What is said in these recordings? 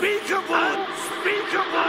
Unspeakable. Unspeakable.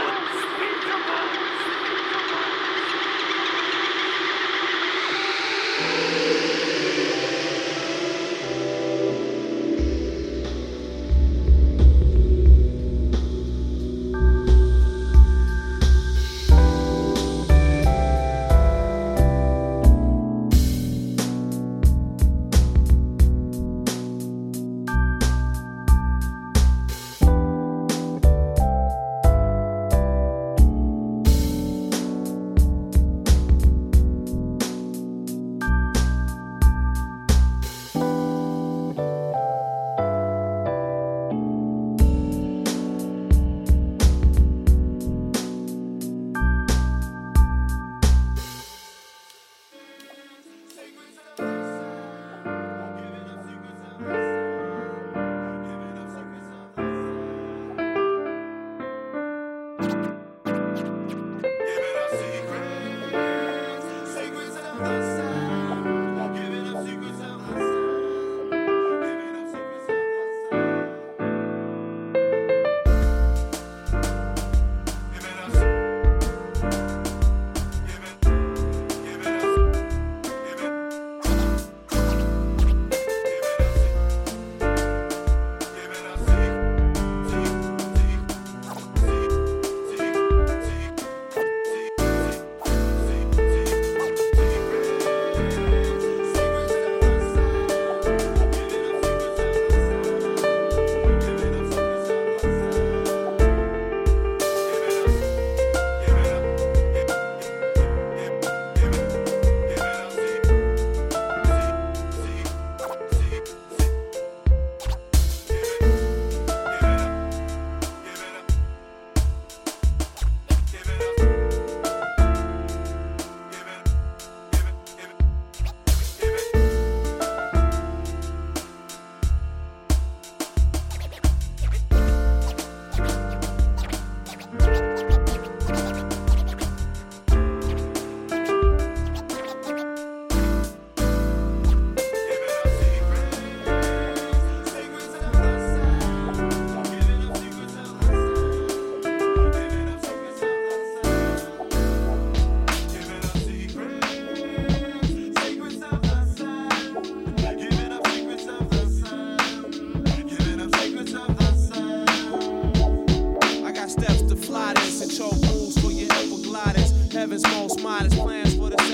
heaven's most modest plans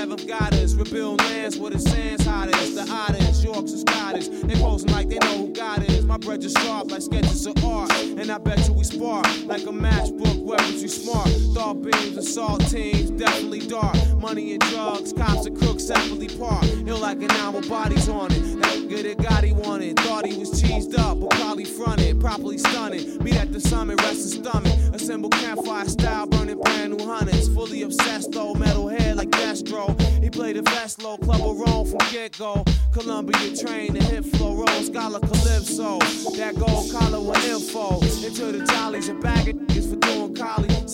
fathom guidance. Rebuild lands where the sand's hottest. The otters, Yorks and Scottish. They posing like they know who God is. My bread is sharp like sketches of art. And I bet you we spark like a matchbook. Weapons you smart. Thought beams and teams definitely dark. Money and drugs, cops and crooks separately park. Ill like an hour, bodies on it. That nigga at got he wanted. Thought he was cheesed up, but probably fronted. Properly stunning. Meet at the summit, rest his stomach. Assemble campfire style, burning brand new hundreds. Fully obsessed, though, metal head like Destro. He played a fast low club of Rome from get go. Columbia train and hit flow roll, scholar calypso. That gold collar with info. Into the jollies and baggage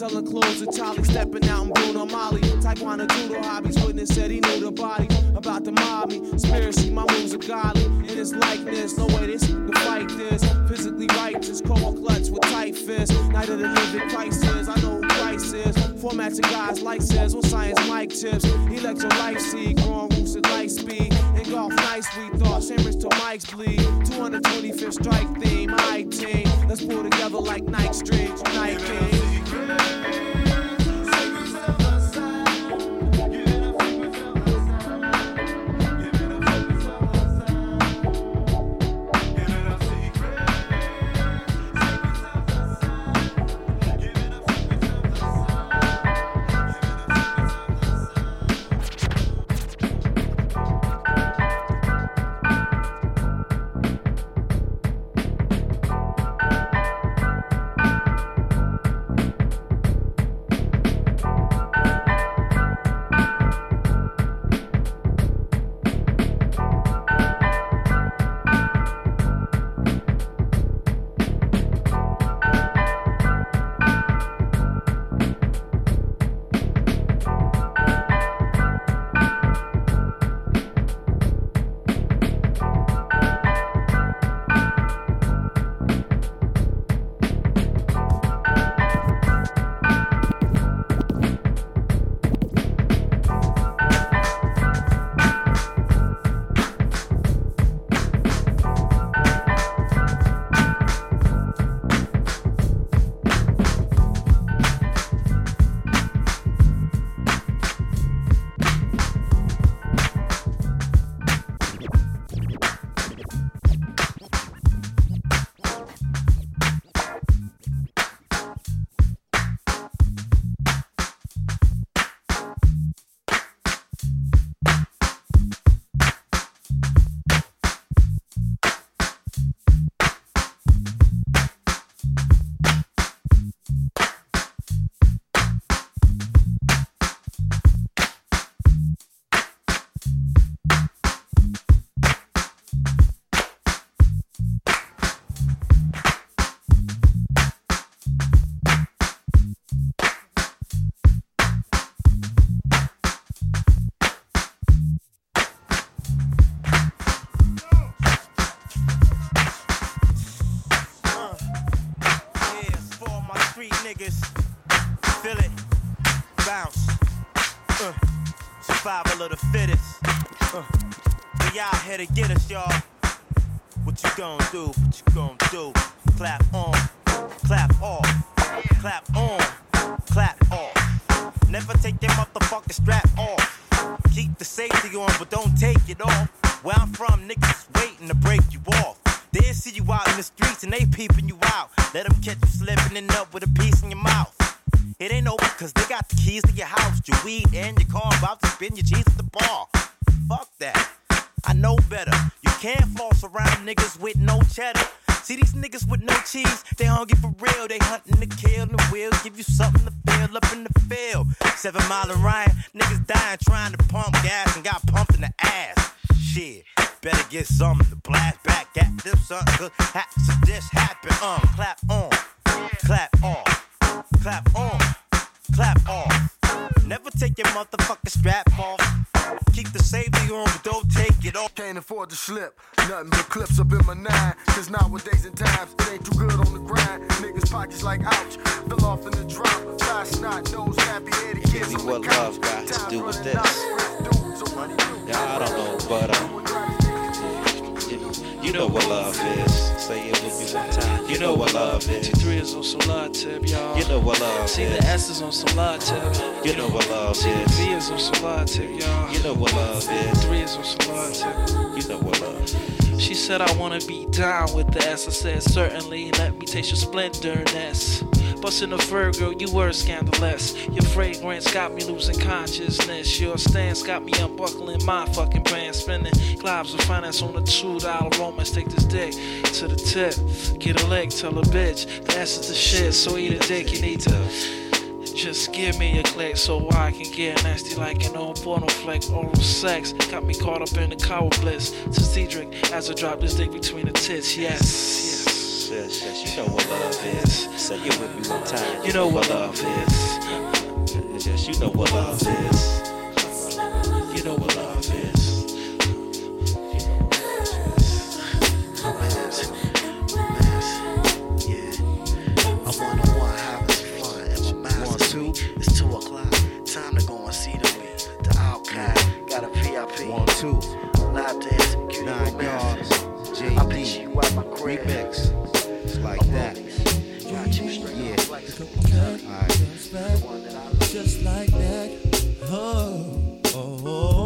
selling clothes to Charlie, stepping out in Bruno Magli. Taekwondo judo hobbies, witness said he knew the body. About the mommy, spiritually, my moves are godly. In his likeness, no way this can fight this. Physically righteous, cold clutch with tight fists. Night of the living crisis, I know who Christ is. Formats guys like says, What science mic tips. Electro life seed, growing roots at light speed. Engulf nice, we thought, Shambridge to Mike's bleed. 225th strike theme, I team. Let's pull together like night strings, night kings. Thank you. Survival of the fittest. Uh, we out here to get us, y'all. What you gonna do? What you gonna do? Clap on, clap off, clap on, clap off. Never take that motherfucking strap off. Keep the safety on, but don't take it off. Where I'm from, niggas waiting to break you off. They see you out in the streets and they peeping you out. Let them catch you slipping and up with a piece in your mouth. It ain't over cause they got the keys to your house, your weed, and your car. About to spin your cheese at the bar. Fuck that. I know better. You can't floss around niggas with no cheddar. See these niggas with no cheese, they hungry for real. They hunting to kill and will give you something to feel up in the field. Seven mile and Ryan, niggas dying trying to pump gas and got pumped in the ass. Shit, better get something to blast back at them son. Cause this happen. Um, clap on, clap off, clap on, clap off. Never take your motherfucking strap off. Keep the safety on, but don't take it off. Can't afford to slip. Nothing but clips up in my nine. Cause nowadays and times, it ain't too good on the grind. Niggas pockets like ouch. Fell off in the drop. Fast snot, nose, happy headed kids See on what love got to do with this. Dude, so what do you do? Yeah, I don't know, but um, you, know what love is. Say it with me one time. You know what love is. T3 is on some live tip, y'all. You know what love See the is. S is on some live tip. You know what love See the is. V is on some live tip, y'all. You know what love is. 3 is on some live tip. You know what love is. She said, I wanna be down with the I said, certainly, let me taste your splendorness. Bustin' a Virgo, you were scandalous. Your fragrance got me losing consciousness. Your stance got me unbuckling my fucking pants. Spending globs of finance on a two dollar romance. Take this dick to the tip. Get a leg, tell a bitch. The is the shit, so eat a dick. You need to just give me a click so I can get nasty like an old porno flick. Oral sex got me caught up in the cow bliss. To Cedric as I drop this dick between the tits. Yes, yes. Yes, yes, you know what love is. Say it with me one time. You know what love is. Yes, yes, you know what love is. You know what love is. VIP. One, two, Live dance, cutie nine yards, JD, you at my crib. remix. It's like that. Got you straight Yeah. on flex. Alright. The one that I love. just like that. Oh, oh, oh,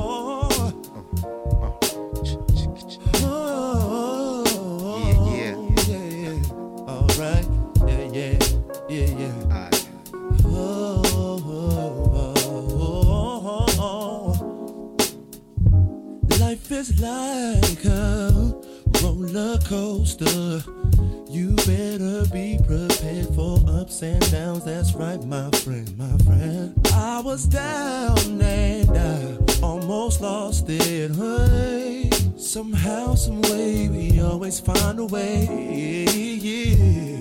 Is like a roller coaster. You better be prepared for ups and downs. That's right, my friend, my friend. I was down and I almost lost it. Hey, somehow, some way, we always find a way. Yeah,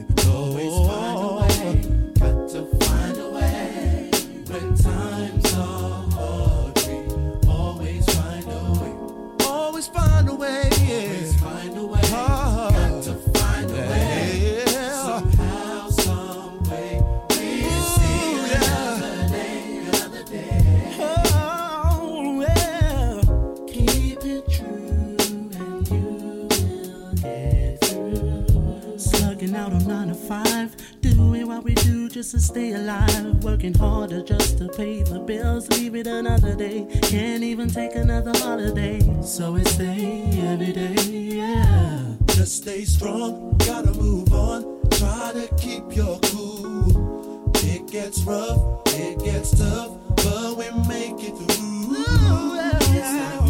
just to stay alive. Working harder just to pay the bills, leave it another day. Can't even take another holiday, so it's day every day, yeah. Just stay strong, gotta move on. Try to keep your cool. It gets rough, it gets tough, but we make it through. I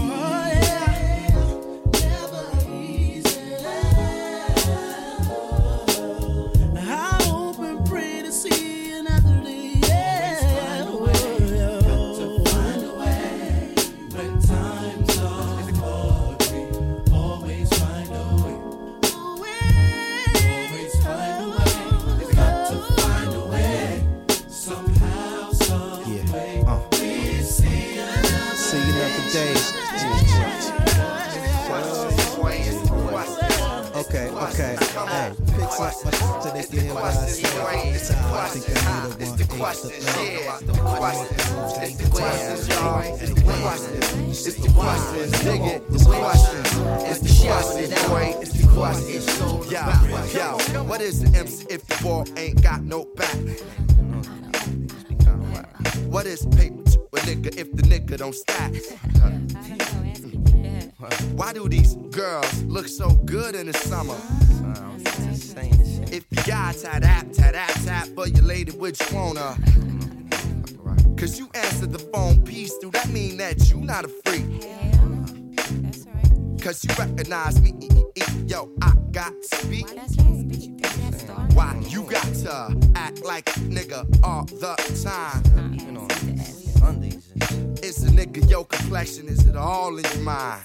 Okay. Hey, pick something so they can hear what I say. It's. I think they need a the one eight to questions. It's the questions, y'all. It's the questions. It's the questions. Dig. It's the questions. It's the questions. It's the questions. Yo, yo, what is the MC if the ball ain't got no back? What is paper to a nigga if the nigga don't stack? Why do these girls look so good in the summer? If the guy tap tap tap tap tap for your lady, which wanna? Uh? Cause you answered the phone piece, do that mean that you not a freak? Cause you recognize me, e- e- e- yo, I got to speak. Why you got to act like a nigga all the time? It's a nigga, your complexion, is it all in your mind?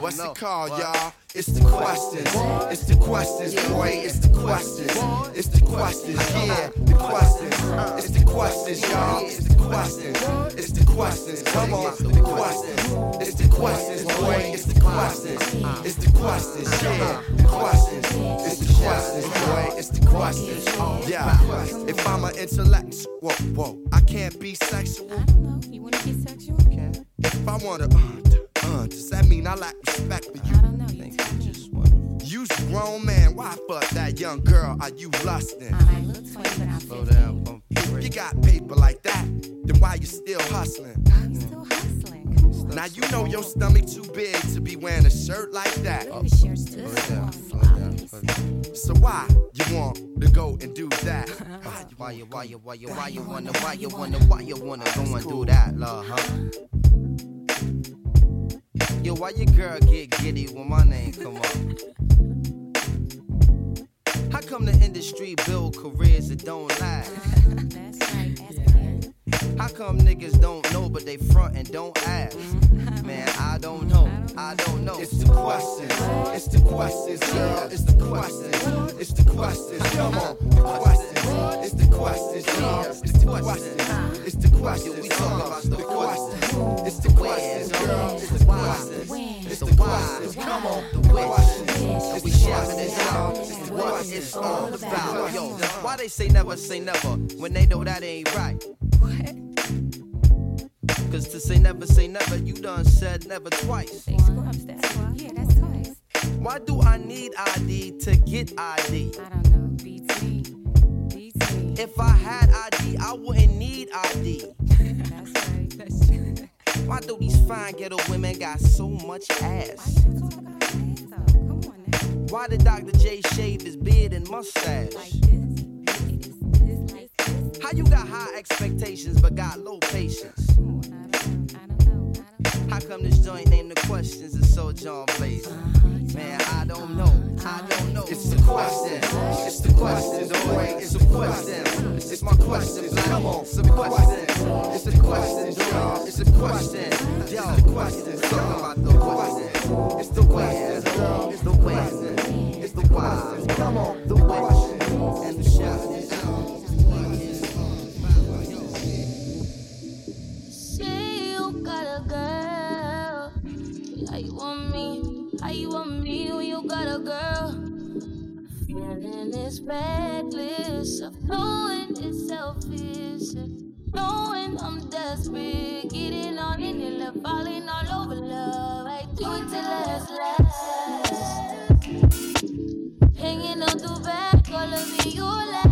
What's it called, y'all? It's the questions. It's the questions, boy. It's the questions. It's the questions, yeah. The questions. It's the questions, y'all. It's the questions. It's the questions. Come on, the questions. It's the questions, boy. It's the questions. It's the questions, yeah. The questions. It's the questions, boy. It's the questions. Yeah. If I'm an intellectual, whoa, whoa, I can't be sexual. If I wanna, uh, uh, does that mean I lack respect for you? You's a grown man, why fuck that young girl? Are you lusting? Slow down, pump If you got paper like that, then why you still hustling? Now you know your stomach too big to be wearing a shirt like that. So why you want to go and do that? Why you, why you, why you, why you wanna, why you wanna, why you wanna go and do that, love, huh? Yo, why your girl get giddy when my name come up? How come the industry build careers that don't last? How come niggas don't know but they front and don't ask? Man, I don't know. I don't know. It's the questions. It's the questions, girl. It's the questions. It's the questions. Come on, the questions. It's the questions, y'all. It's the questions. It's the questions. We talk about the questions. It's the questions, girl. It's the questions. It's the questions. Come on, the questions. And we shouting it out. This is what it's all about. Yo, why they say never say never when they know that ain't right? Cause to say never say never, you done said never twice. Why do I need ID to get ID? I don't know. BT. BT. If I had ID, I wouldn't need ID. That's right. Why do these fine ghetto women got so much ass? Why did Dr. J shave his beard and mustache? How you got high expectations but got low patience? How come this joint named the questions is so John Blaze? Man, I don't know. I don't know. It's the questions. It's the questions. Boy, it's the questions. It's my questions. Come on, some questions. It's the questions, y'all. It's the questions. Yo, it's the questions. Talk about the questions. It's the questions, girl. It's the questions. It's the questions. Come on, the questions. And the shout. Say is reckless of knowing it's selfish. Knowing I'm desperate, getting on in it, love, falling all over love. I do it till it's last. Hanging on the back, all of me you laugh.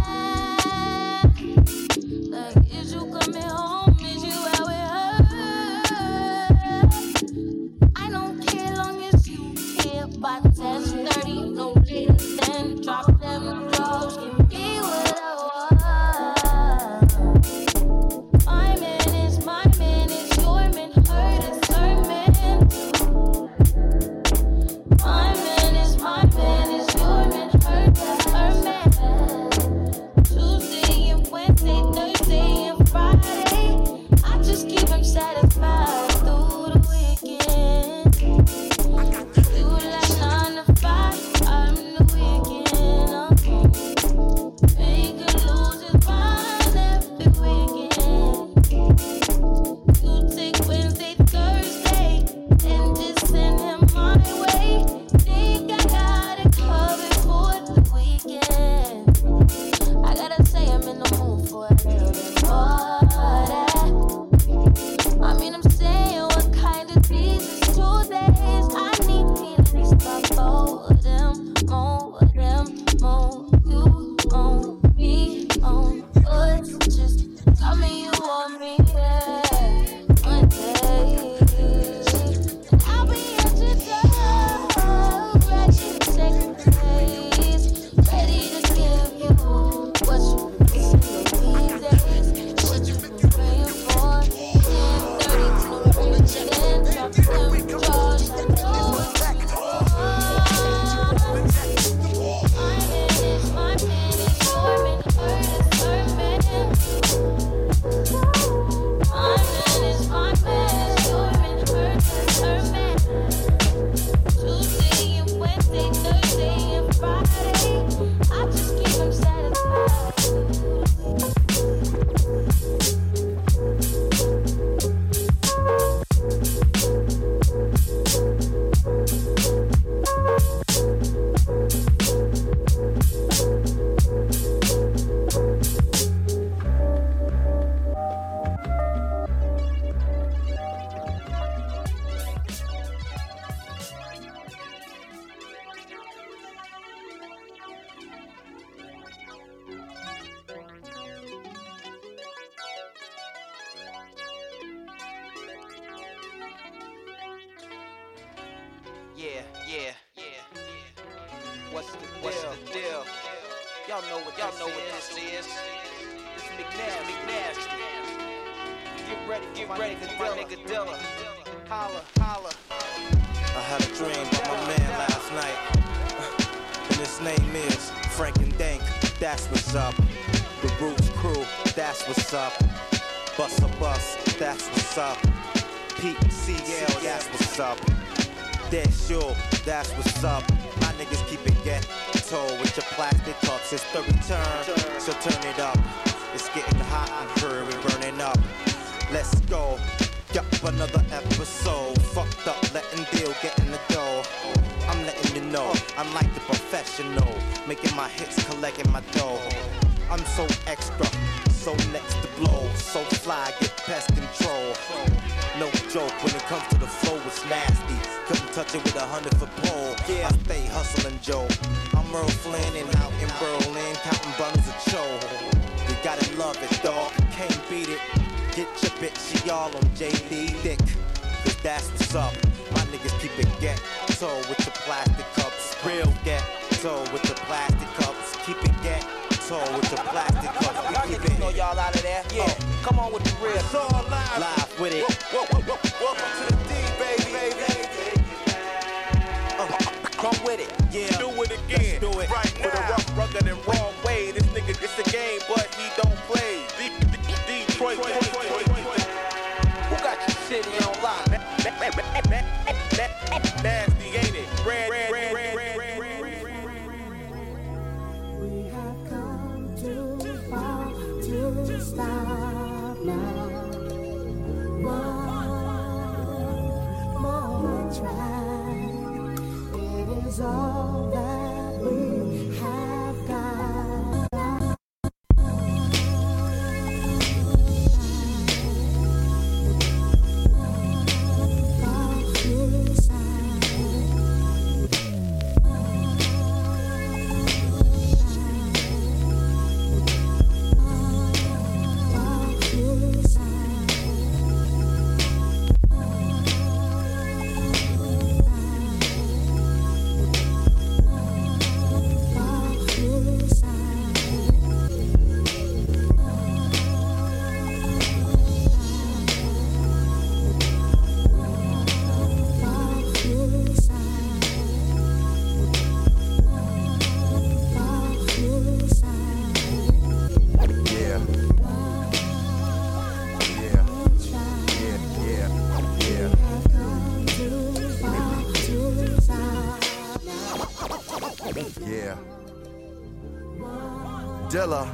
Dilla.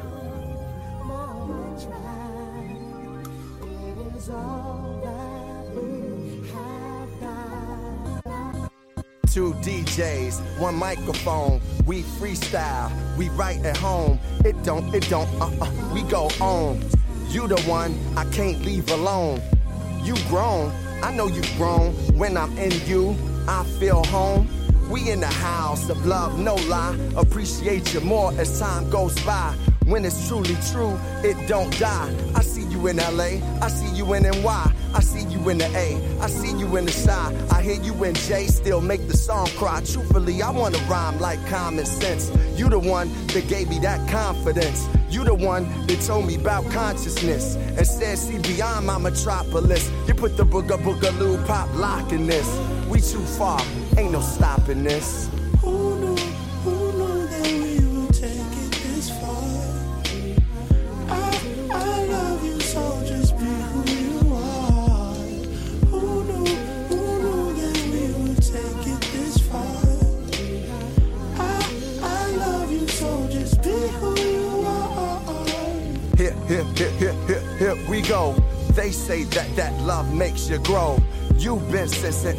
Two DJs, one microphone. We freestyle, we write at home. It don't, it don't, uh uh, we go on. You the one I can't leave alone. You grown, I know you grown. When I'm in you, I feel home. We in the house of love, no lie. Appreciate you more as time goes by. When it's truly true, it don't die. I see you in LA, I see you in NY, I see you in the A, I see you in the Chi. I hear you in J, still make the song cry. Truthfully, I wanna rhyme like Common Sense. You the one that gave me that confidence. You the one that told me about consciousness and said, see beyond my metropolis. You put the booger boogaloo pop lock in this. We too far, ain't no stopping this.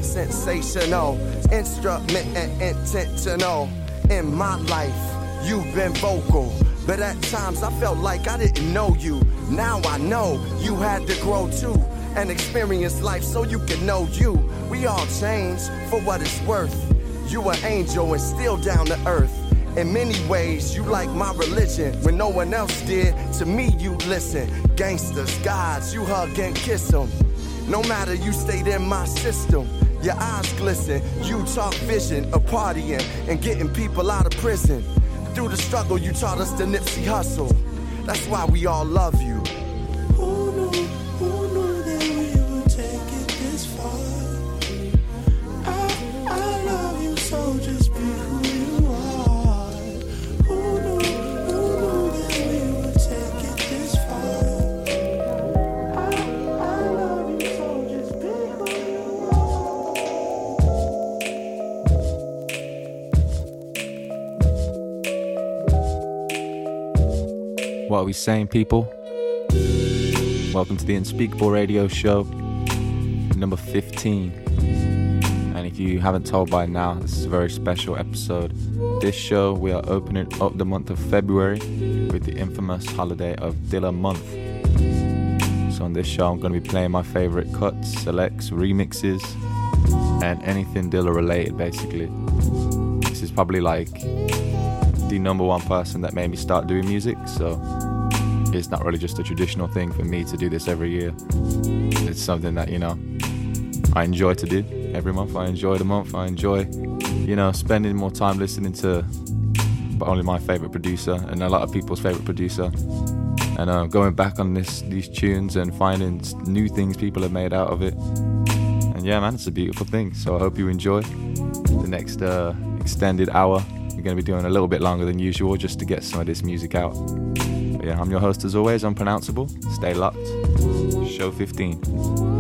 Sensational, instrument and intentional. In my life, you've been vocal. But at times I felt like I didn't know you. Now I know you had to grow too and experience life so you can know you. We all change for what it's worth. You an angel and still down to earth. In many ways, you like my religion. When no one else did, to me you listen. Gangsters, gods, you hug and kiss them. No matter you stayed in my system. Your eyes glisten, you talk vision of partying and getting people out of prison. Through the struggle, you taught us the Nipsey Hussle. That's why we all love you. We saying, people? Welcome to the Unspeakable Radio Show, number 15. And if you haven't told by now, this is a very special episode. This show, we are opening up the month of February with the infamous holiday of Dilla Month. So, on this show, I'm going to be playing my favorite cuts, selects, remixes, and anything Dilla related, basically. This is probably like the number one person that made me start doing music, so it's not really just a traditional thing for me to do this every year. It's something that, you know, I enjoy to do every month. I enjoy the month. I enjoy, you know, spending more time listening to but only my favorite producer and a lot of people's favorite producer. And uh, going back on this these tunes and finding new things people have made out of it. And yeah, man, it's a beautiful thing. So I hope you enjoy the next uh, extended hour. We're going to be doing a little bit longer than usual just to get some of this music out. Yeah, I'm your host as always, unpronounceable. Stay locked. Show 15.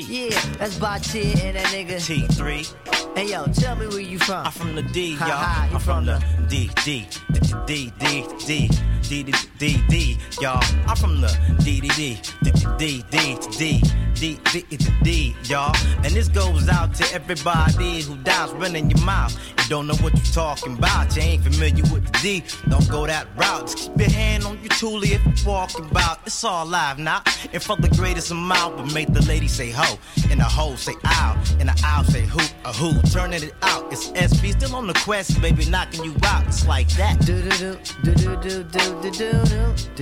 Yeah, that's Bachi and that nigga. T3. Hey, yo, tell me where you from. I'm from the D, y'all. I'm from the D, D, D, D, D, D, D, D, D, D, y'all. I'm from the D, D, D, D, D, D, D, D, D, D, D, y'all. And this goes out to everybody who dies running your mouth. Don't know what you're talking about. You ain't familiar with the D. Don't go that route. Just keep your hand on your toolie if you're walking about. It's all live now. And for the greatest amount, but make the lady say ho. And the ho say ow. And the ow say who, a who. Turning it out. It's SV still on the quest, baby, knocking you out. It's like that. Do do do do do do do do do do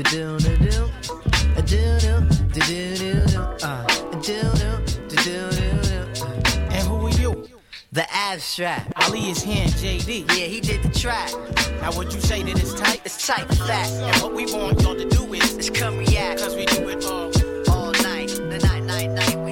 do do do do do do do do do do uh do do And who are you? The abstract. Ali is here in JD. Yeah, he did the track. Now what you say that it's tight? It's tight, fact. And what we want y'all to do is, is come react. Cause we do it all. All night. The night, night, night.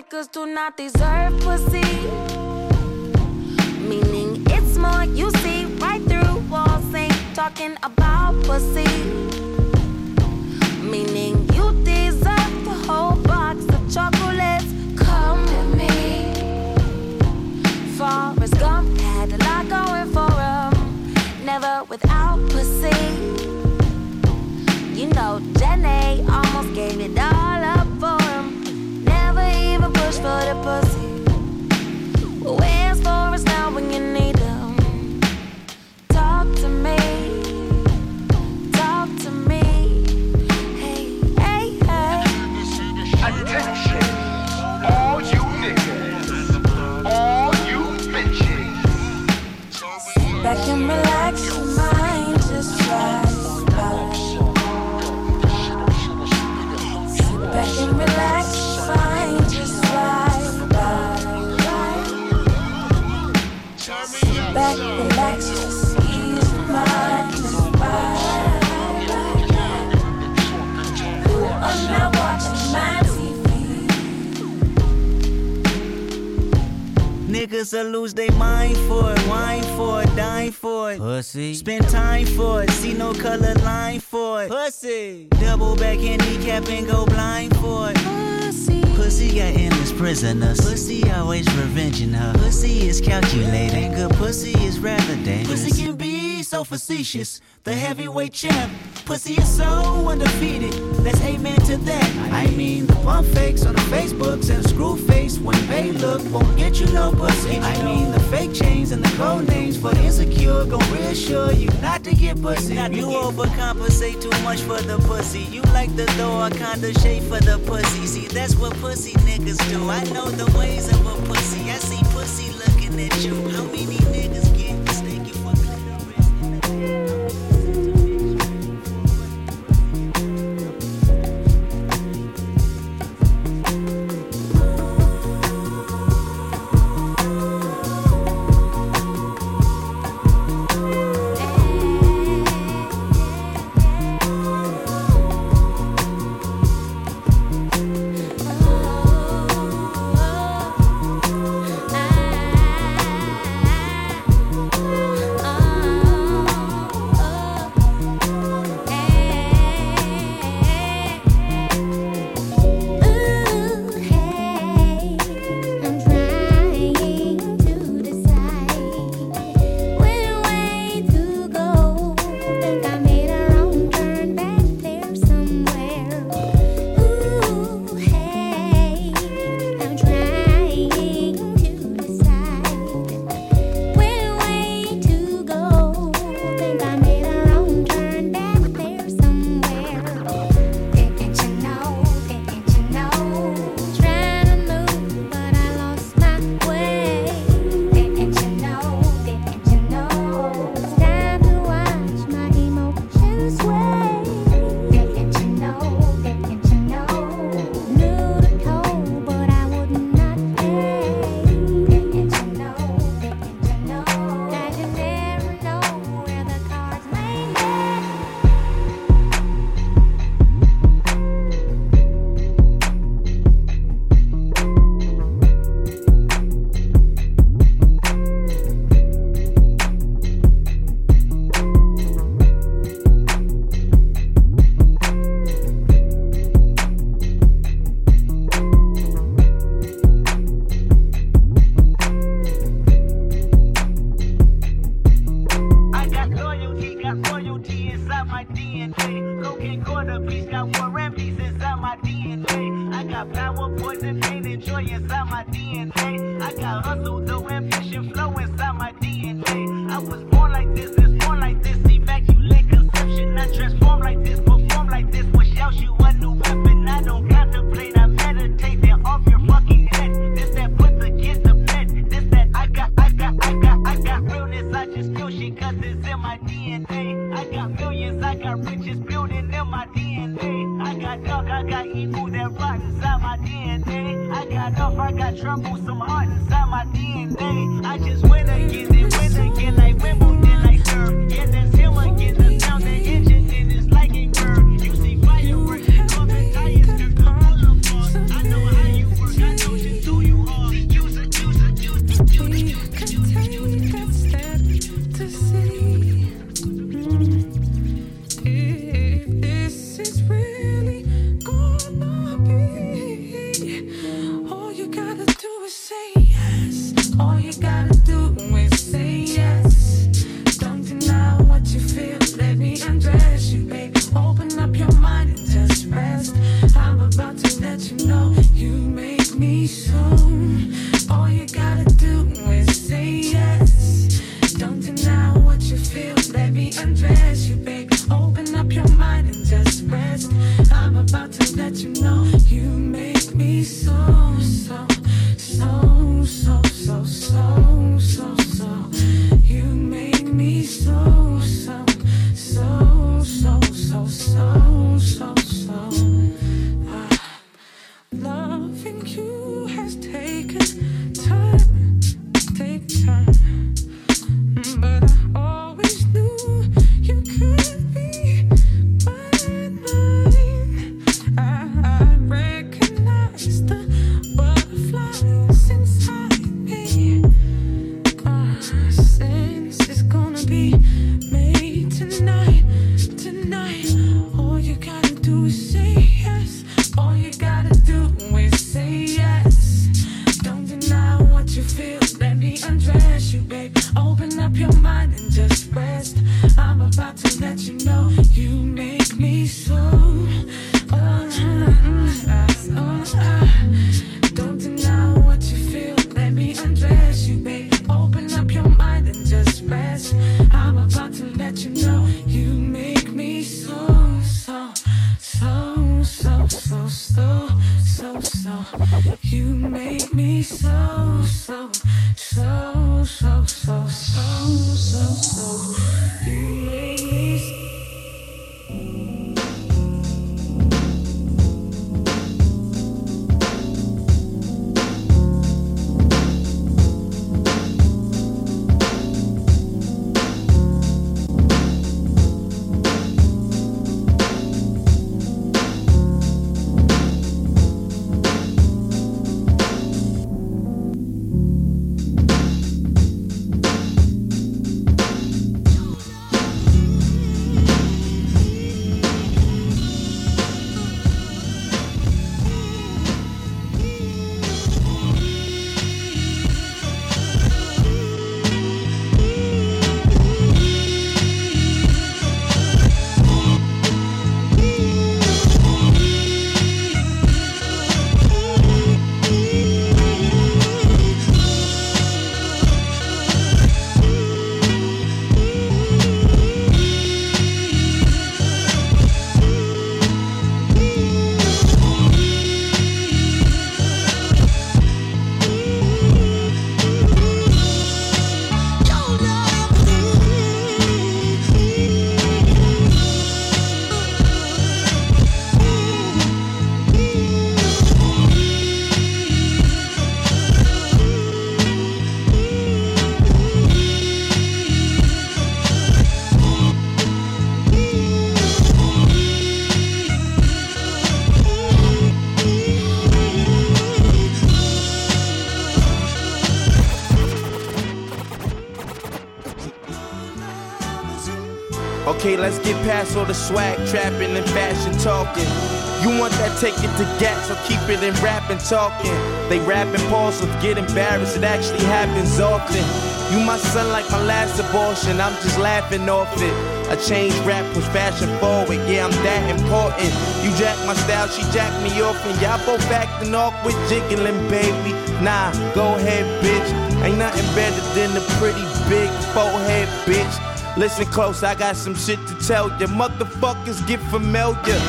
Niggas do not deserve pussy. Meaning it's more you see right through walls, ain't talking about pussy. Meaning you deserve the whole box of chocolates. Come with me. Forrest Gump had a lot going for him. Never without pussy. You know, Jenny almost gave it all up for the pussy. Where's now when you need Niggas will lose their mind for it, wine for it, dine for it. Pussy. Spend time for it, see no color line for it. Pussy. Double back handicap and go blind for it. Pussy. Pussy got endless prisoners. Pussy always revenging her. Pussy is calculating. Good pussy is rather dangerous. Pussy can be so facetious. The heavyweight champ. Pussy is so undefeated. Let's amen to that. I mean, the pump fakes on the Facebooks and the screw face when they look won't get you no pussy. I mean, the fake chains and the code names for insecure gon' reassure you not to get pussy. Not you overcompensate too much for the pussy. You like the door kinda shape for the pussy. See, that's what pussy niggas do. I know the ways of a pussy. I see pussy looking at you. How many niggas Let's get past all the swag trapping and fashion talking. You want that ticket to get, so keep it in rapping talking. They rapping pause, get embarrassed, it actually happens often. You my son like my last abortion, I'm just laughing off it. I changed rap push fashion forward, yeah, I'm that important. You jack my style, she jack me off, and y'all both acting awkward, jiggling, baby. Nah, go ahead, bitch. Ain't nothing better than the pretty big forehead, bitch. Listen close, I got some shit to tell ya. Motherfuckers get familiar.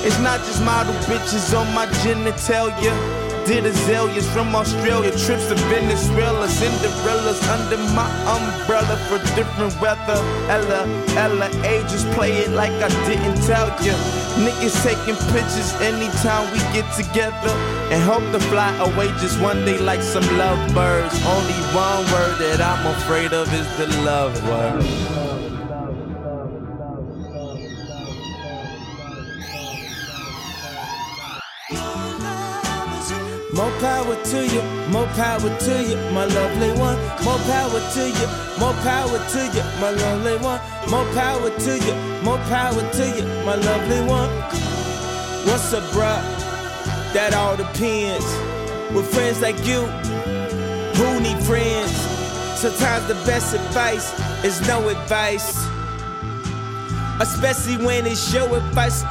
It's not just model bitches on my genitalia. Did azaleas from Australia, trips to Venezuela, Cinderella's under my umbrella for different weather. Ella, Ella, ages play it like I didn't tell ya. Niggas taking pictures anytime we get together and hope to fly away just one day like some lovebirds. Only one word that I'm afraid of is the love word. To you, more power to you, my lovely one. More power to you, more power to you, my lovely one. More power to you, more power to you, my lovely one. What's up, bruh? That all depends. With friends like you, who need friends? Sometimes the best advice is no advice, especially when it's your advice.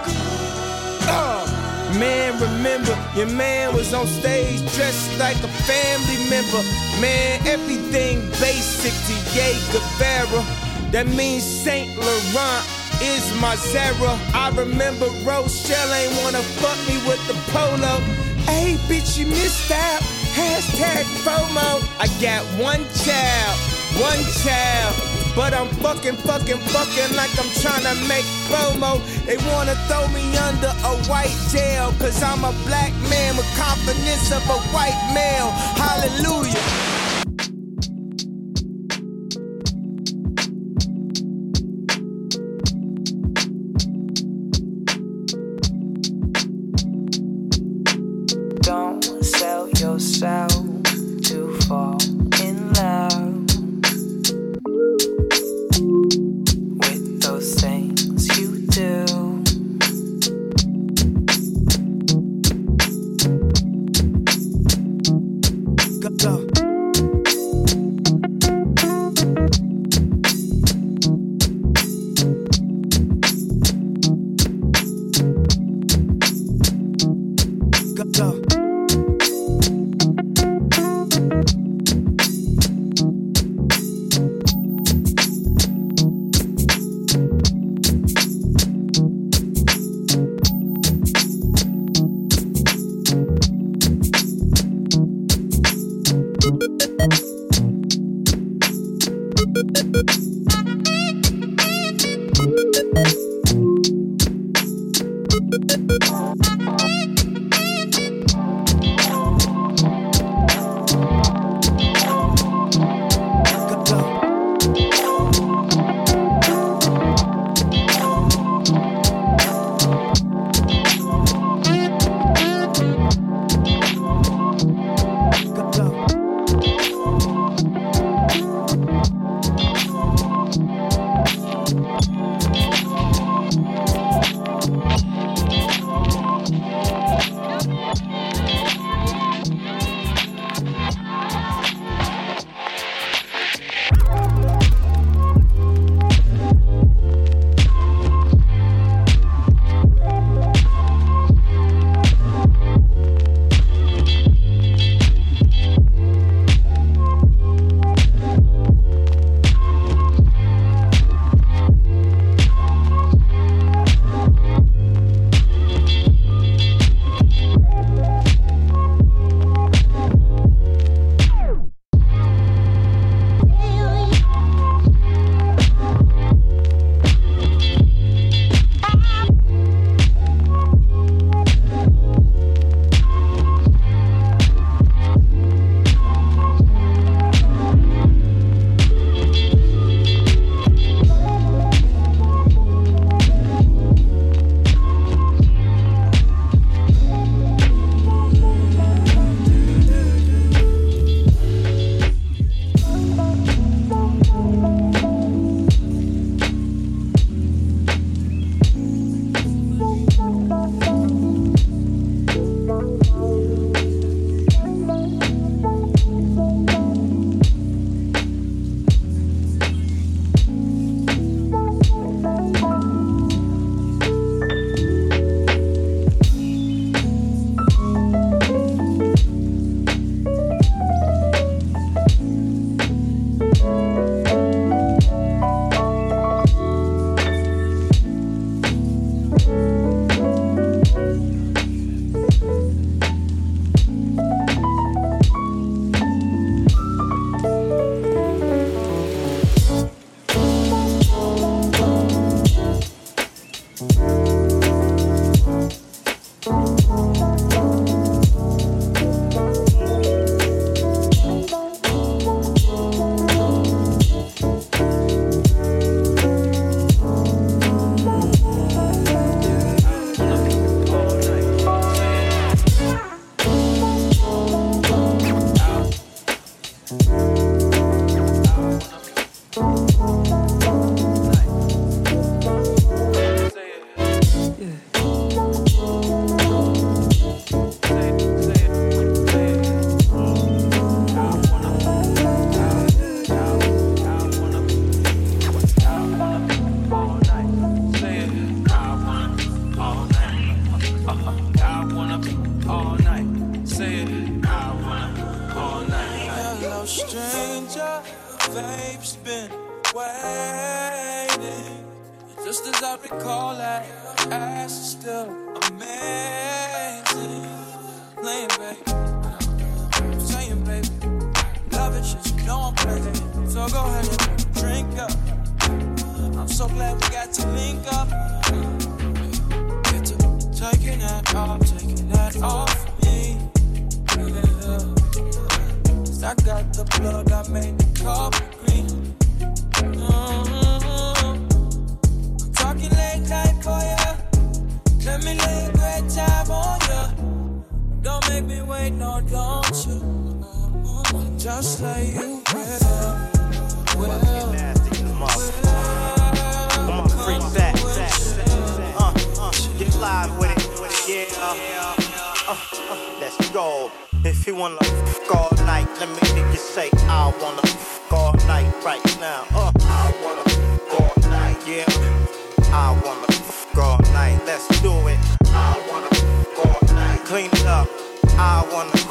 Man, remember, your man was on stage dressed like a family member. Man, everything basic to Ye Guevara. That means Saint Laurent is my Zara. I remember Rochelle ain't wanna fuck me with the polo. Hey, bitch, you missed out. Hashtag FOMO. I got one child, one child. But I'm fucking, fucking, fucking like I'm trying to make FOMO. They wanna throw me under a white jail, cause I'm a black man with confidence of a white male. Hallelujah.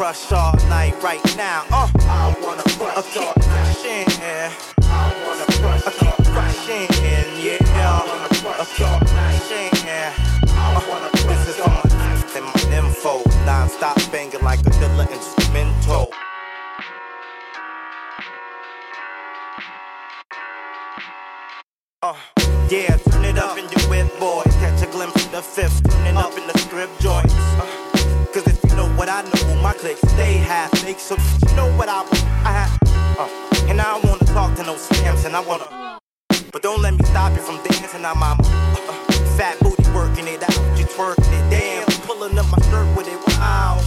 Crush all night right now. Uh, I wanna crush all night. Yeah. I wanna crush I keep crushing, yeah. I keep crushing, yeah. Uh, this is all my, and my info. Non-stop banging like a killer instrumental. Uh, yeah, turn it up in your whip, boy. Catch a glimpse of the fifth, turning up in the strip joints. Clicks stay half baked. So you know what I want. I have, uh, and I don't wanna talk to no scams, and I wanna. But don't let me stop you from dancing on my uh, fat booty working it out. You twerking it, damn. Pulling up my shirt with it. Wow.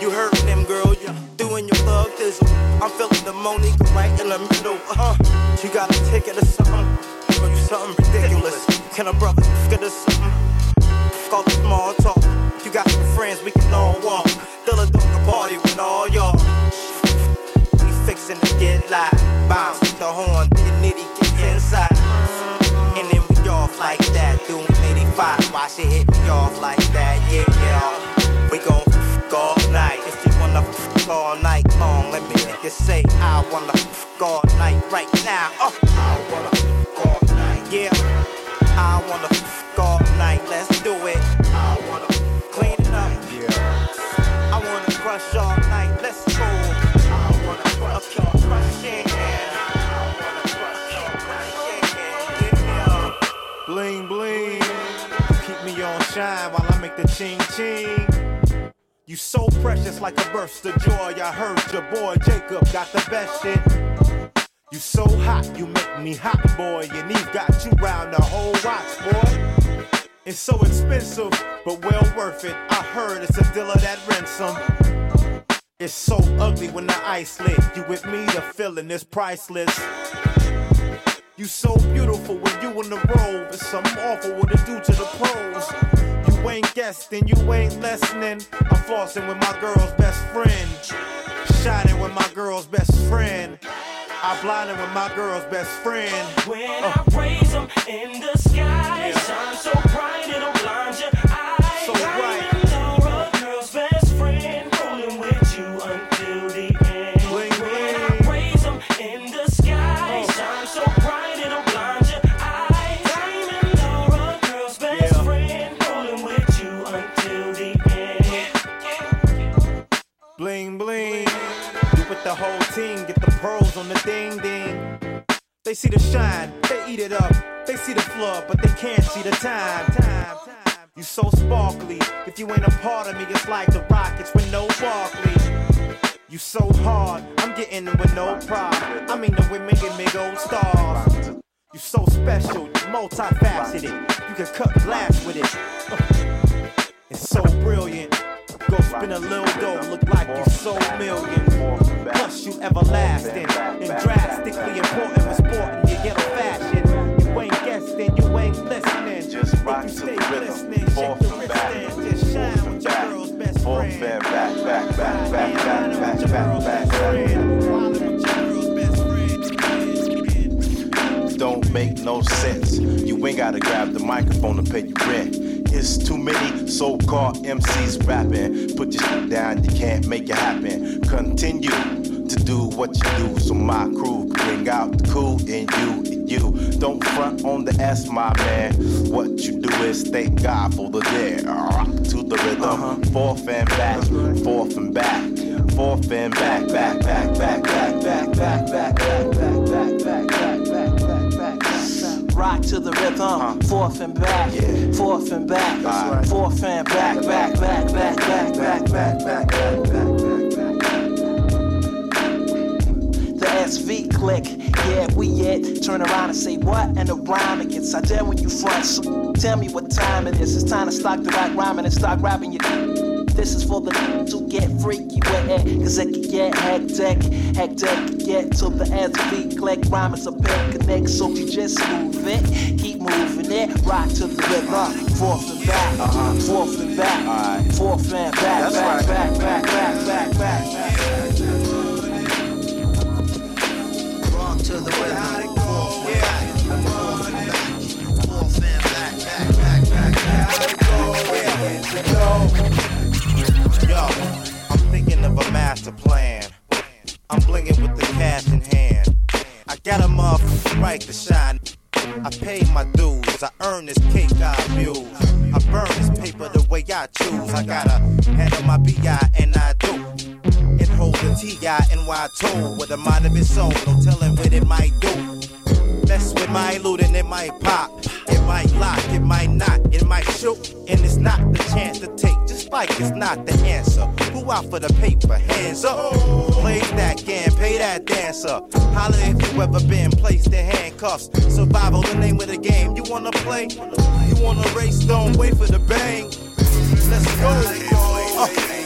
You hurting them, girl. You doing your thug thizzle. I'm feeling the Monica right in the middle. Uh, you got a ticket or something? Or you something ridiculous? Can a brother get us something? Call the small talk. You got some friends, we can all walk. We fixing get live. Bounce with the horn, the nitty get inside. And then we off like that, doing 85. Watch it hit me off like that, yeah, yeah. We gon' f all night. If you wanna f all night long, let me hear you say, I wanna f all night right now. Uh, I wanna f all night, yeah. I wanna ching ching. You so precious like a burst of joy. I heard your boy Jacob got the best shit. You so hot, you make me hot, boy. And he got you round the whole watch, boy. It's so expensive, but well worth it. I heard it's a deal of that ransom. It's so ugly when the ice lit. You with me, the feeling is priceless. You so beautiful when you in the robe. It's something awful what it do to the pros. You ain't guessing, you ain't listening. I'm flossing with my girl's best friend. Shining with my girl's best friend. I blinding with my girl's best friend. When I raise them in the sky, shine so bright it'll the whole team, get the pearls on the ding ding. They see the shine, they eat it up. They see the flood, but they can't see the time. Time, time. You so sparkly. If you ain't a part of me, it's like the Rockets with no Barkley. You so hard, I'm getting it with no problem. I mean the women give me gold stars. You so special, you multifaceted. You can cut glass with it. It's so brilliant. Go spin a little dough, look like you sold millions. Plus you everlasting and drastically important with sport and your yellow fashion. You ain't guessing, you ain't listening. Just rock to the rhythm. Shake your wrist and just shine with your girl's best friend. Back, back, back, back, back, back, back, back, back, Don't make no sense. You ain't gotta grab the microphone to pay your rent. It's too many so-called MCs rapping. Put your shit down, you can't make it happen. Continue to do what you do so my crew can bring out the cool in you and you. Don't front on the S, my man. What you do is thank God for the dare. Rock to the rhythm, forth and back, forth and back, forth and back, back, back, back, back, back, back, back, back, back, back, back, back. Rock to the rhythm, forth and back, forth and back, forth and back, back, back, back, back, back, back, back, back, back. Back, back. Back, back, back. The SV click, yeah, we it. Turn around and say what? And the rhyme it gets out there when you front. So tell me what time it is. It's time to start the right rhyming and start rapping your. This is for the to get freaky with it, cause it can get hectic. Hectic, get to the SV click. Rhyme is a big connect, so you just move it. Keep moving it, rock to the rhythm. Forth and back, uh forth and back, forth and back, back, back, back, back, back, back, back. Rock to the rhythm. Yo, I'm thinking of a master plan. I'm blinging with the cash in hand. I got a motherfucking right to shine. I paid my dues, I earned this cake I abuse. I burn this paper the way I choose. I gotta handle my BI and I do. And hold the T.I. and why told with a mind of its own. No telling what it might do. Mess with my loot and it might pop. It might lock, it might not, it might shoot. And it's not the chance to take, just like it's not the answer. Who out for the paper? Hands up. Play that game, pay that dancer. Holla if you ever been placed in handcuffs. Survival, the name of the game. You wanna play? You wanna race? Don't wait for the bang. Let's go. Uh.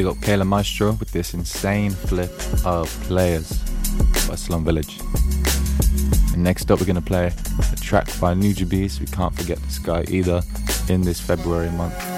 Big up Kayla Maestro with this insane flip of Players by Slum Village. And next up, we're going to play a track by Nujabes. We can't forget this guy either in this February month.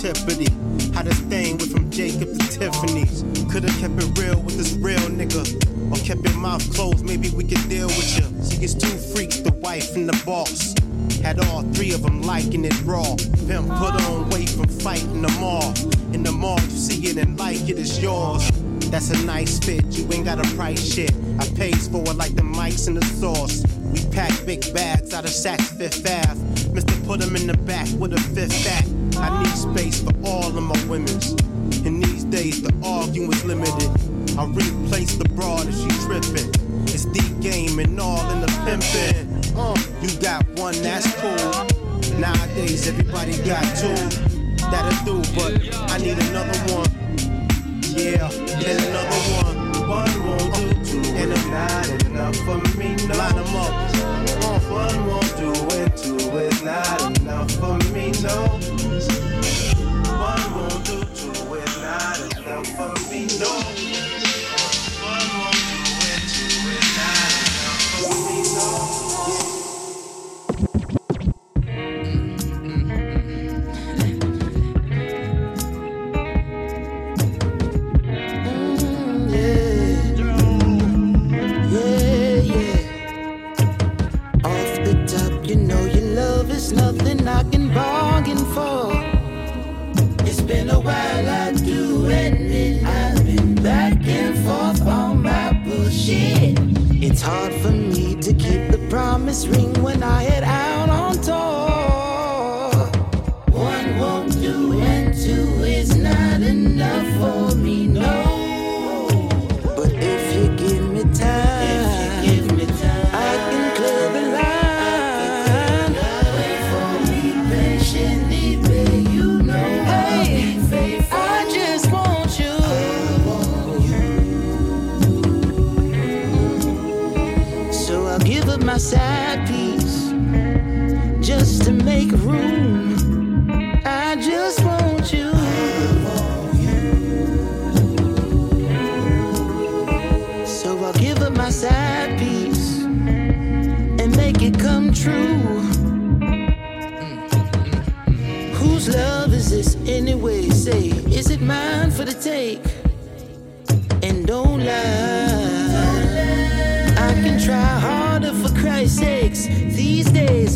Tiffany. How this thing went from Jacob to Tiffany's. Could've kept it real with this real nigga. Or kept your mouth closed, maybe we could deal with you. She gets two freaks, the wife and the boss. Had all three of them liking it raw. Pimp put on weight from fighting the mall. In the mall, you see it and like it, it's yours. That's a nice fit, you ain't got a price shit. I pays for it like the mics and the sauce. We pack big bags out of Saks Fifth Ave. Mister put 'em in the back with a fifth back. I need space for all of my women's. In these days, the arguing's limited. I replace the broad if she trippin'. It's the game and all in the pimpin'. Uh, you got one, that's cool. Nowadays, everybody got two. That'll do, but I need another one. Yeah, and another one. One won't do, two and not enough for me. No. Line 'em up. Uh, one won't do, and two is not enough for me. No. One won't do, two is not enough for me. No. It's hard for me to keep the promise ring when I head out on tour.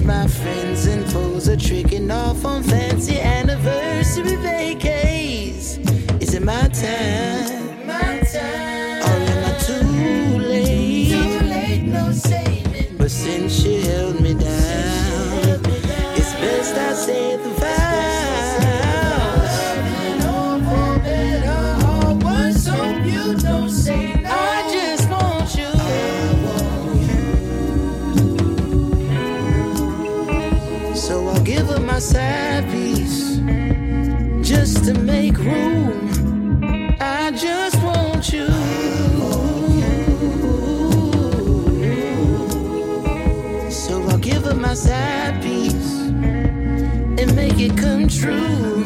My friends and foes are tricking off on my side just to make room. I just want you. So I'll give her my side piece and make it come true.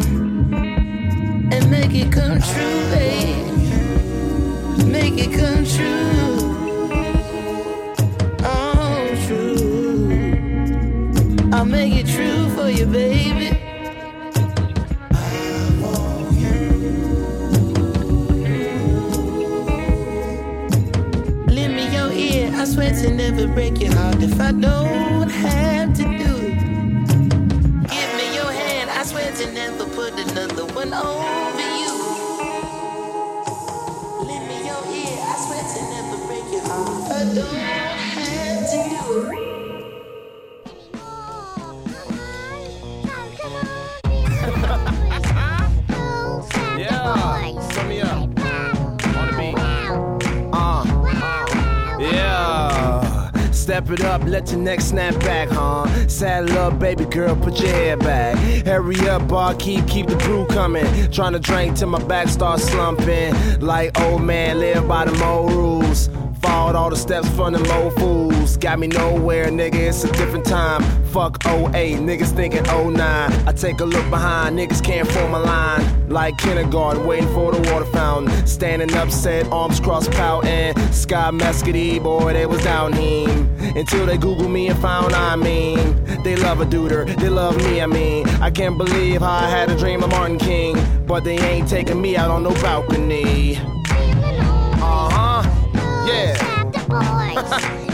And make it come true, babe. Make it come true. Never break your heart if I don't have to do it. Give me your hand, I swear to never put another one over you. Lend me your ear, I swear to never break your heart if I don't have to do it. Step it up, let your neck snap back, huh? Saddle up, baby girl, put your hair back. Hurry up, barkeep, keep the brew coming. Trying to drink till my back starts slumping. Like old man, live by the old rules. Followed all the steps from the old fools. Got me nowhere, nigga, it's a different time. Fuck 08, niggas thinking 09. I take a look behind, niggas can't form a line. Like kindergarten, waiting for the water fountain. Standing up, set, arms crossed, pouting. Sky Mescady, boy, they was down here. Until they Google me and found I mean. They love a duder, they love me, I mean. I can't believe how I had a dream of Martin King. But they ain't taking me out on no balcony. Uh huh. Yeah.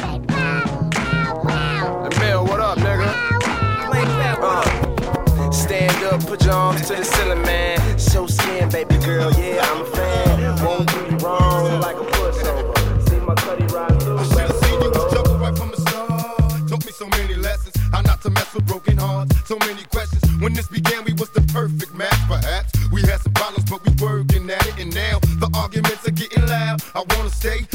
Uh, stand up, put your arms to the ceiling, man. Show skin, baby girl, yeah, I'm a fan. Won't do you wrong like a pushover. See my cutty ride through. I should've seen you was joking right from the start. Taught me so many lessons, how not to mess with broken hearts. So many questions. When this began, we was the perfect match, perhaps. We had some problems, but we working at it, and now the arguments are getting loud. I wanna stay,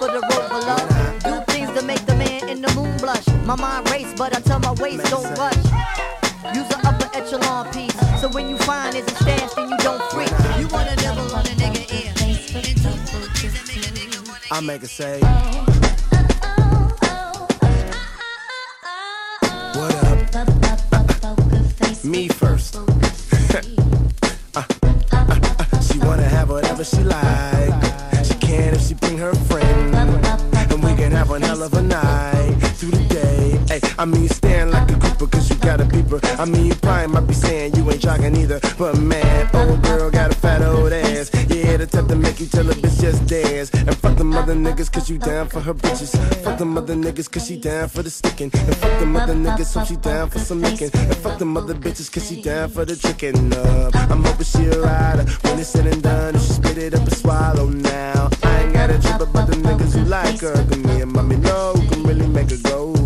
for the road for love. Do things to make the man in the moon blush. My mind race, but I tell my waist don't rush. Use the upper echelon piece. So when you find it's a stash, then you don't freak. You wanna devil on a nigga ear. I make a say. What up? Me first. Uh, uh, uh, uh, she wanna have whatever she likes. hell of a night through the day. Hey, I mean, stand like a creeper, cause you got a beeper. I mean, you probably might be saying you ain't jogging either. But man, old girl got a fat old ass. Yeah, the type to make you tell a bitch just dance. And other niggas cause you down for her bitches. Fuck them other niggas cause she down for the sticking. And fuck them other niggas so she down for some licking. And fuck them other bitches cause she down for the chicken. Uh, I'm hoping she a rider. When it's said and done, she spit it up and swallow now. I ain't got a trip about the niggas who like her. Cause me and mommy know who can really make her go.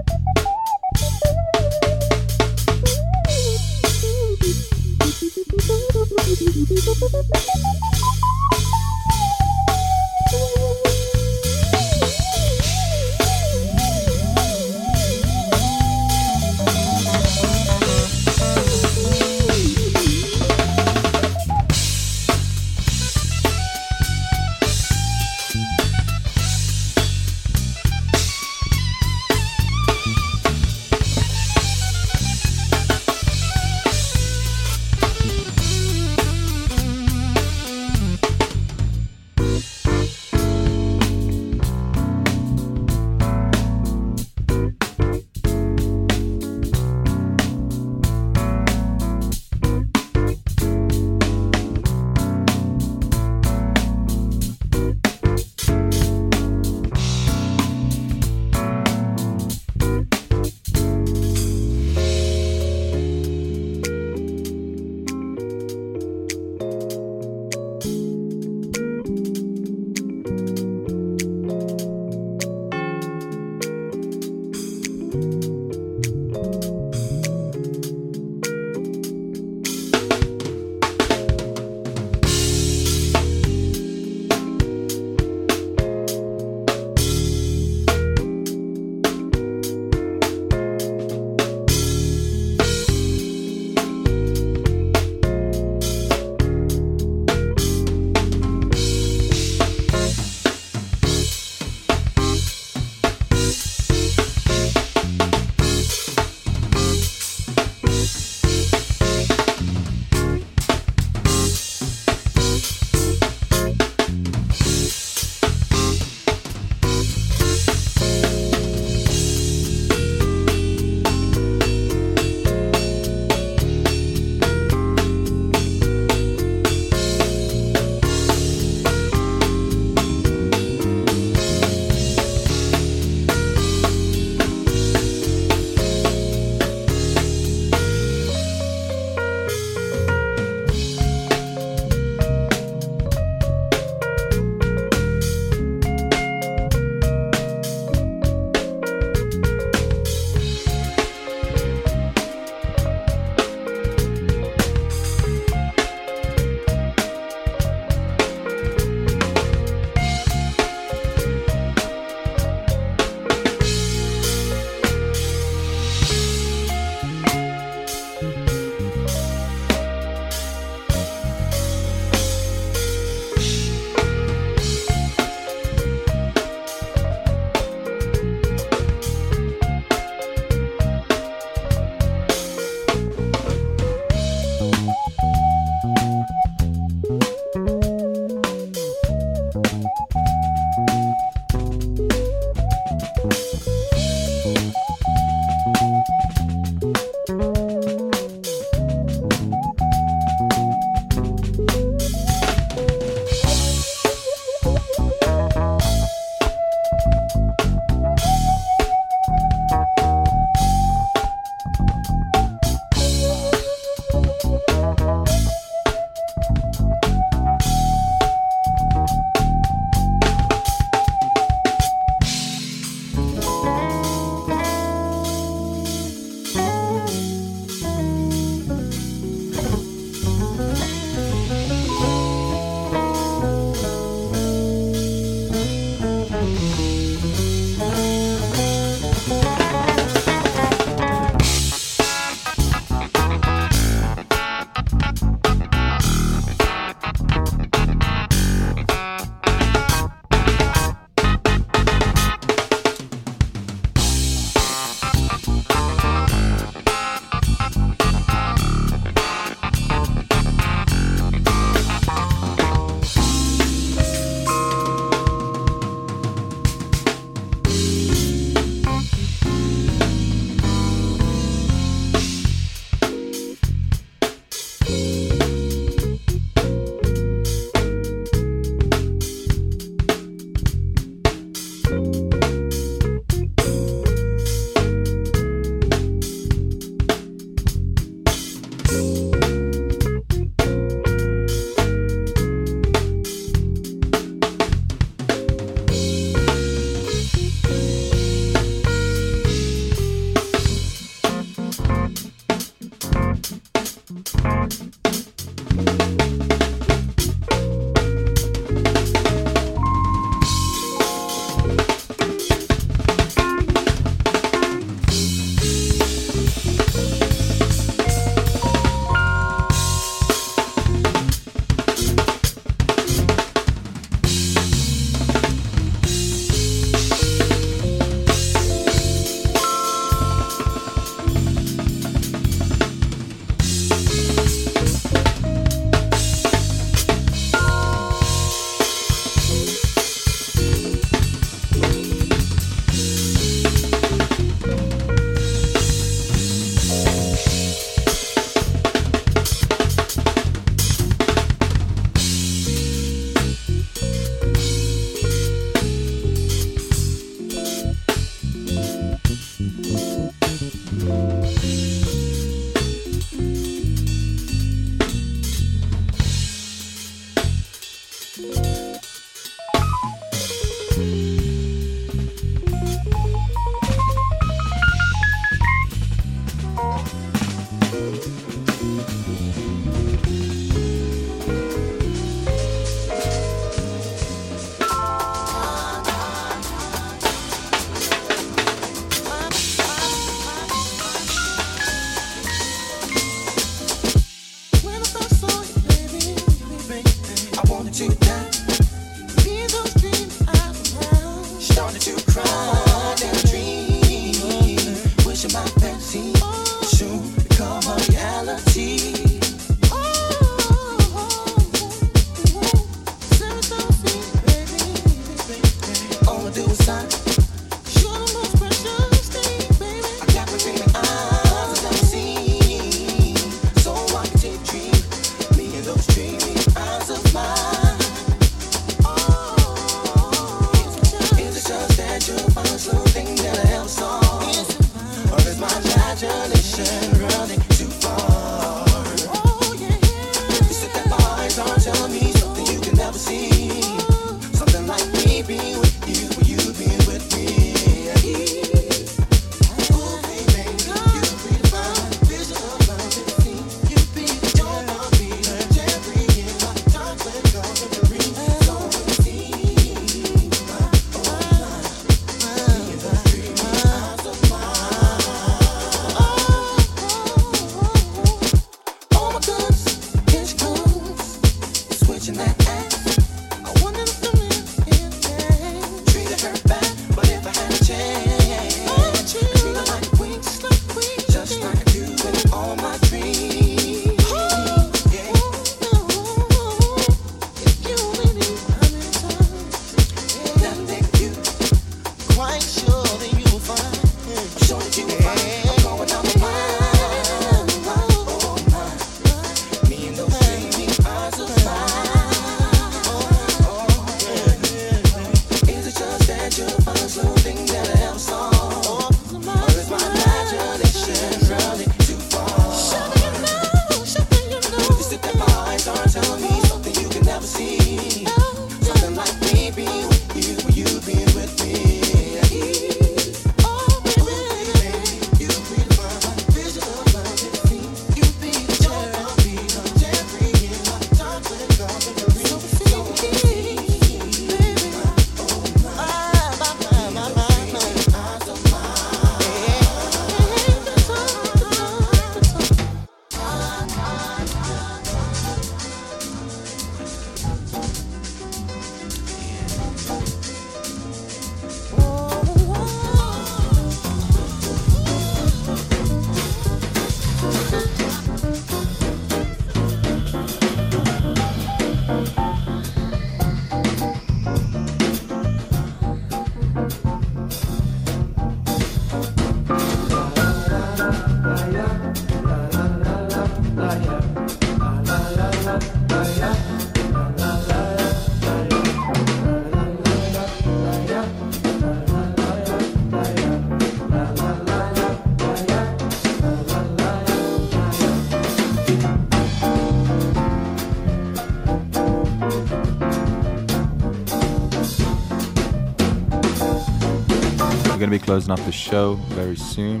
closing up the show very soon.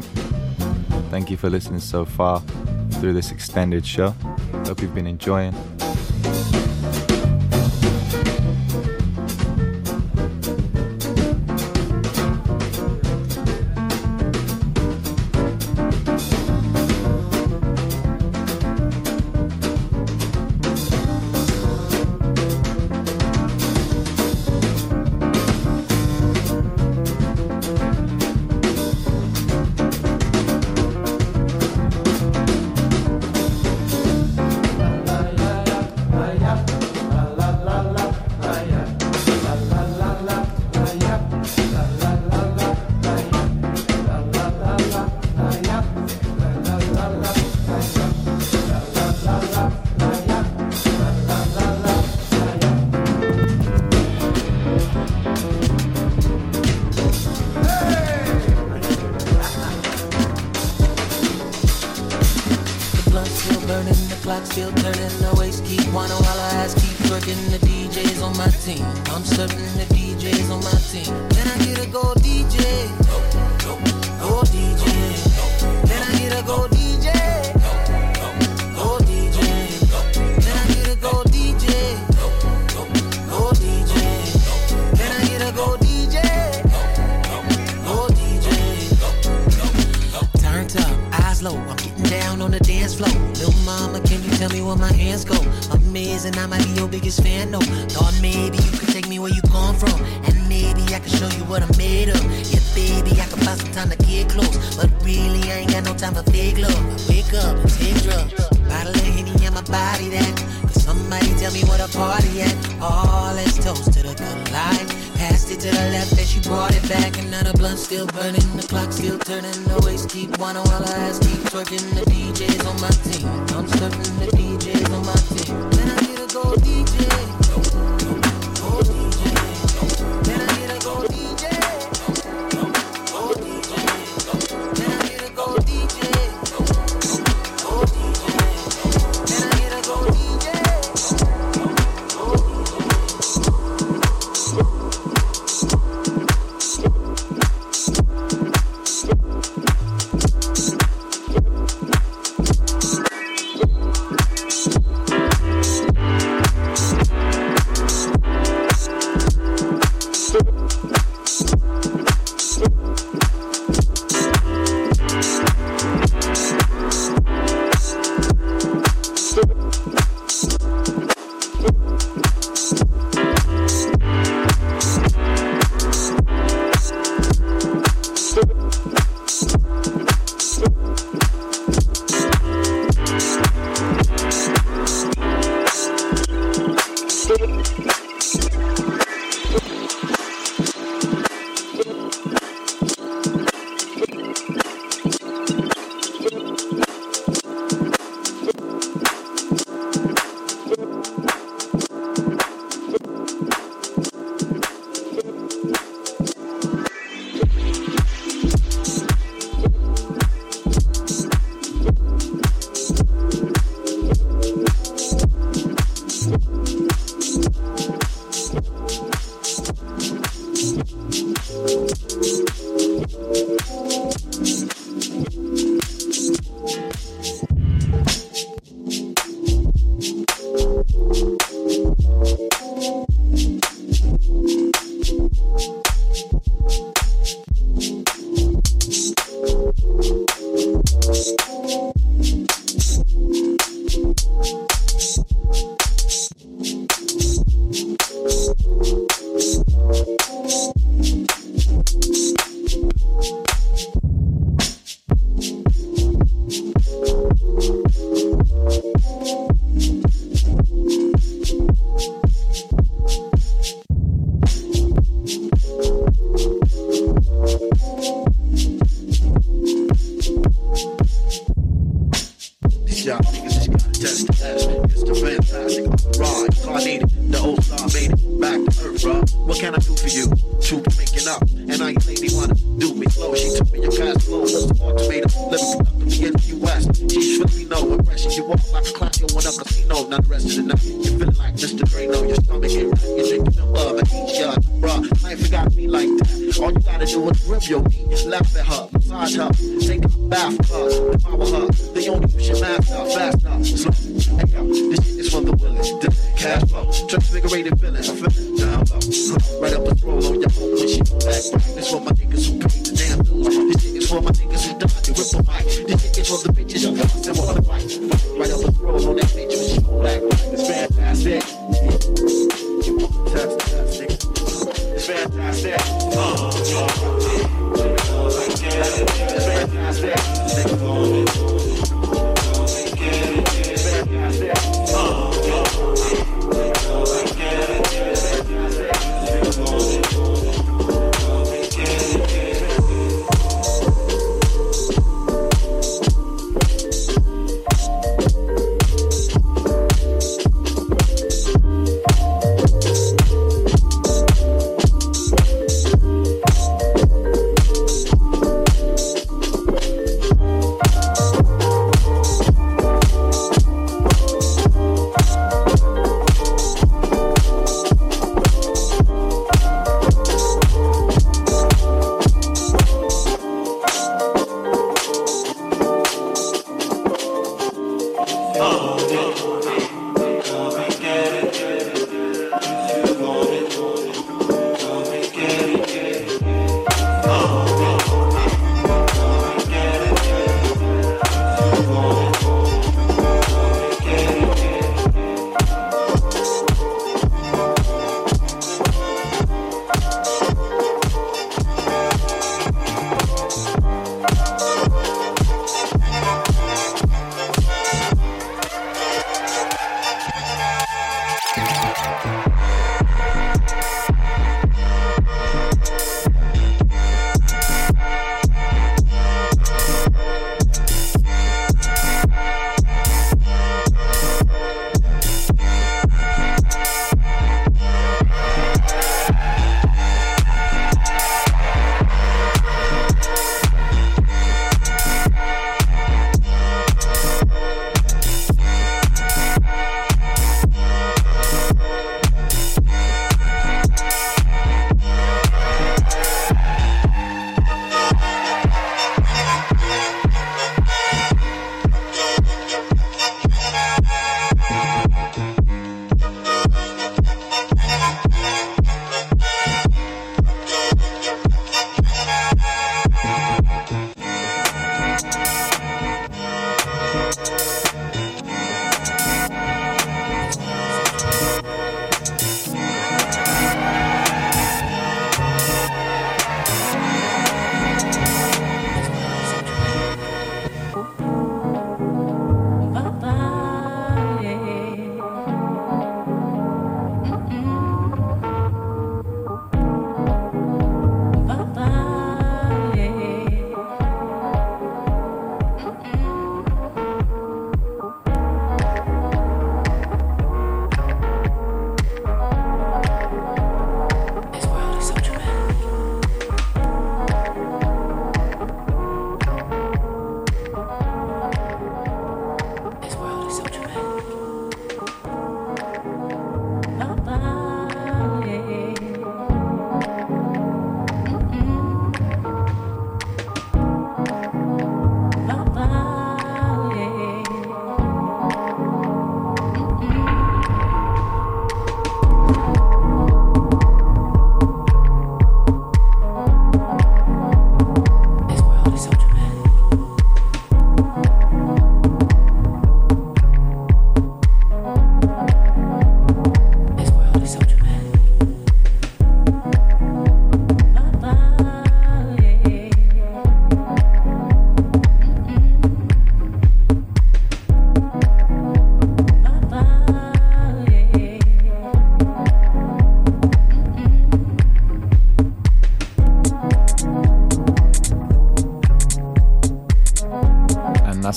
Thank you for listening so far through this extended show. Hope you've been enjoying.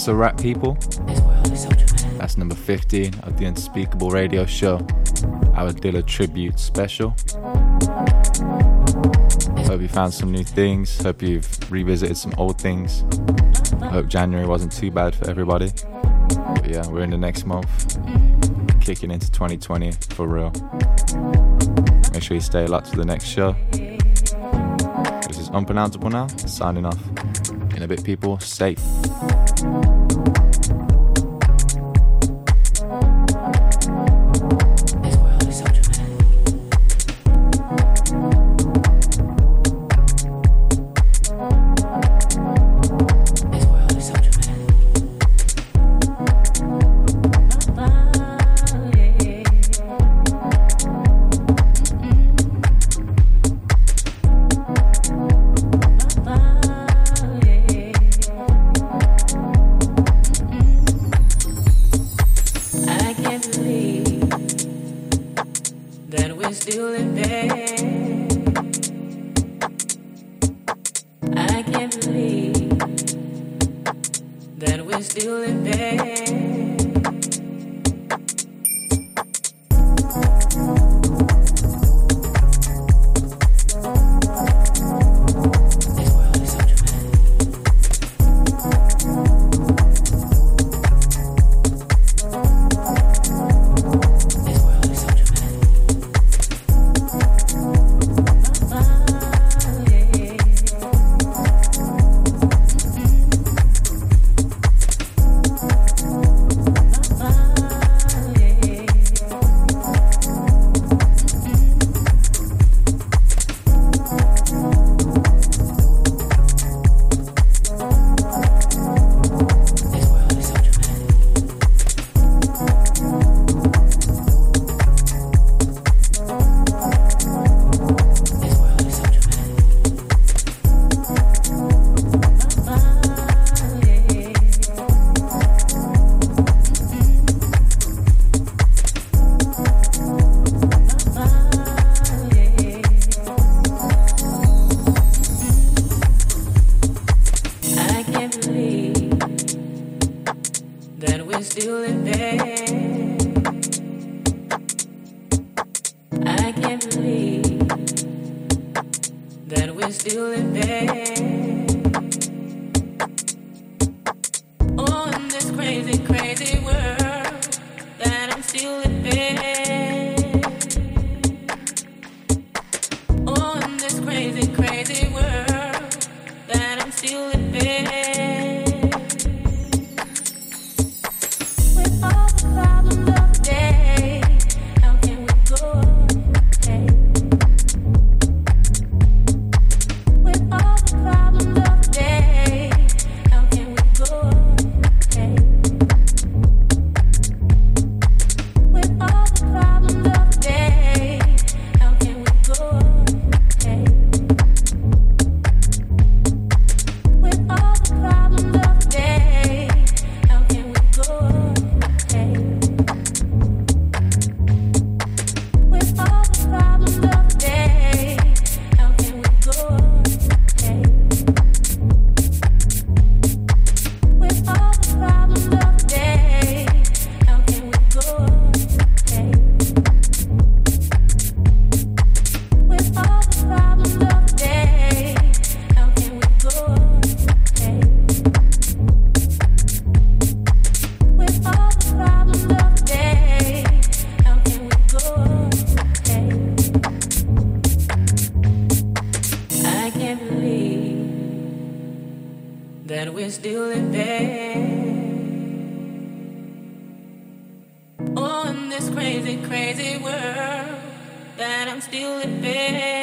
A wrap, people. That's number 15 of the Unspeakable Radio Show, our Dilla tribute special. Hope you found some new things. Hope you've revisited some old things. Hope January wasn't too bad for everybody. But yeah, we're in the next month, kicking into 2020 for real. Make sure you stay locked to the next show. This is Unpronounceable now, signing off. In a bit, people. Safe. This crazy, crazy world, that I'm still in.